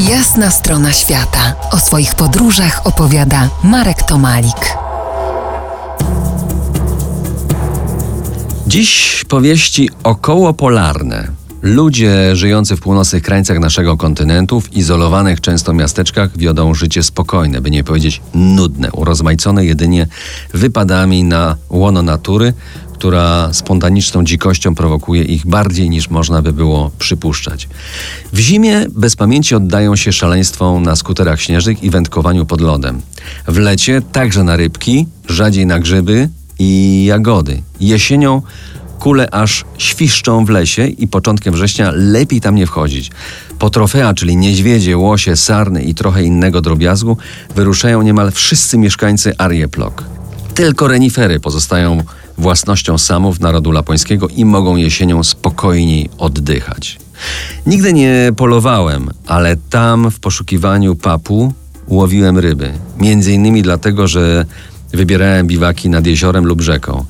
Jasna strona świata. O swoich podróżach opowiada Marek Tomalik. Dziś powieści okołopolarne. Ludzie żyjący w północnych krańcach naszego kontynentu, w izolowanych często miasteczkach, wiodą życie spokojne, by nie powiedzieć nudne, urozmaicone jedynie wypadami na łono natury, która spontaniczną dzikością prowokuje ich bardziej niż można by było przypuszczać. W zimie bez pamięci oddają się szaleństwom na skuterach śnieżnych i wędkowaniu pod lodem. W lecie także na rybki, rzadziej na grzyby i jagody. Jesienią kule aż świszczą w lesie i początkiem września lepiej tam nie wchodzić. Po trofea, czyli niedźwiedzie, łosie, sarny i trochę innego drobiazgu, wyruszają niemal wszyscy mieszkańcy Arjeplog. Tylko renifery pozostają własnością samów narodu lapońskiego i mogą jesienią spokojniej oddychać. Nigdy nie polowałem, ale tam w poszukiwaniu papu łowiłem ryby. Między innymi dlatego, że wybierałem biwaki nad jeziorem lub rzeką.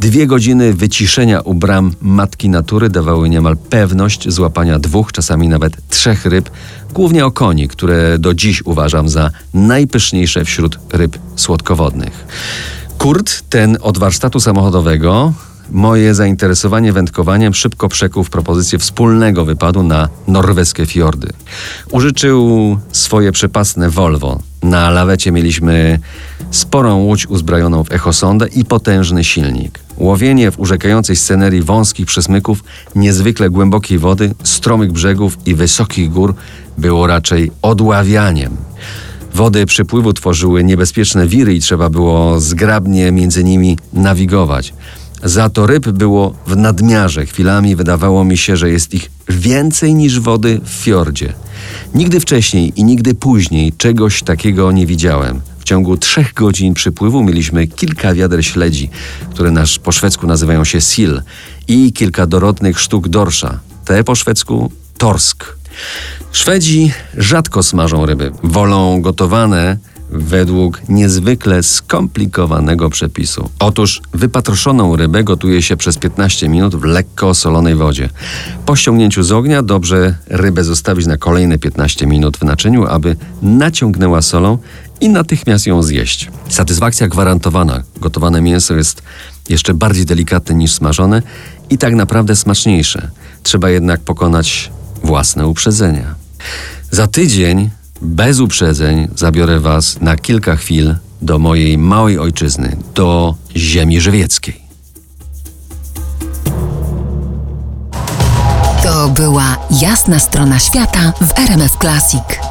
Dwie godziny wyciszenia u bram matki natury dawały niemal pewność złapania dwóch, czasami nawet trzech ryb, głównie okoni, które do dziś uważam za najpyszniejsze wśród ryb słodkowodnych. Kurt, ten od warsztatu samochodowego, moje zainteresowanie wędkowaniem szybko przekuł w propozycję wspólnego wypadu na norweskie fiordy. Użyczył swoje przepasne Volvo. Na lawecie mieliśmy sporą łódź uzbrojoną w echosondę i potężny silnik. Łowienie w urzekającej scenerii wąskich przesmyków, niezwykle głębokiej wody, stromych brzegów i wysokich gór było raczej odławianiem. Wody przypływu tworzyły niebezpieczne wiry i trzeba było zgrabnie między nimi nawigować. Za to ryb było w nadmiarze. Chwilami wydawało mi się, że jest ich więcej niż wody w fiordzie. Nigdy wcześniej i nigdy później czegoś takiego nie widziałem. W ciągu trzech godzin przypływu mieliśmy kilka wiader śledzi, które nasz po szwedzku nazywają się sil, i kilka dorodnych sztuk dorsza. Te po szwedzku torsk. Szwedzi rzadko smażą ryby. Wolą gotowane według niezwykle skomplikowanego przepisu. Otóż wypatroszoną rybę gotuje się przez 15 minut w lekko osolonej wodzie. Po ściągnięciu z ognia dobrze rybę zostawić na kolejne 15 minut w naczyniu, aby naciągnęła solą i natychmiast ją zjeść. Satysfakcja gwarantowana. Gotowane mięso jest jeszcze bardziej delikatne niż smażone i tak naprawdę smaczniejsze. Trzeba jednak pokonać własne uprzedzenia. Za tydzień bez uprzedzeń zabiorę Was na kilka chwil do mojej małej ojczyzny, do ziemi żywieckiej. To była jasna strona świata w RMF Classic.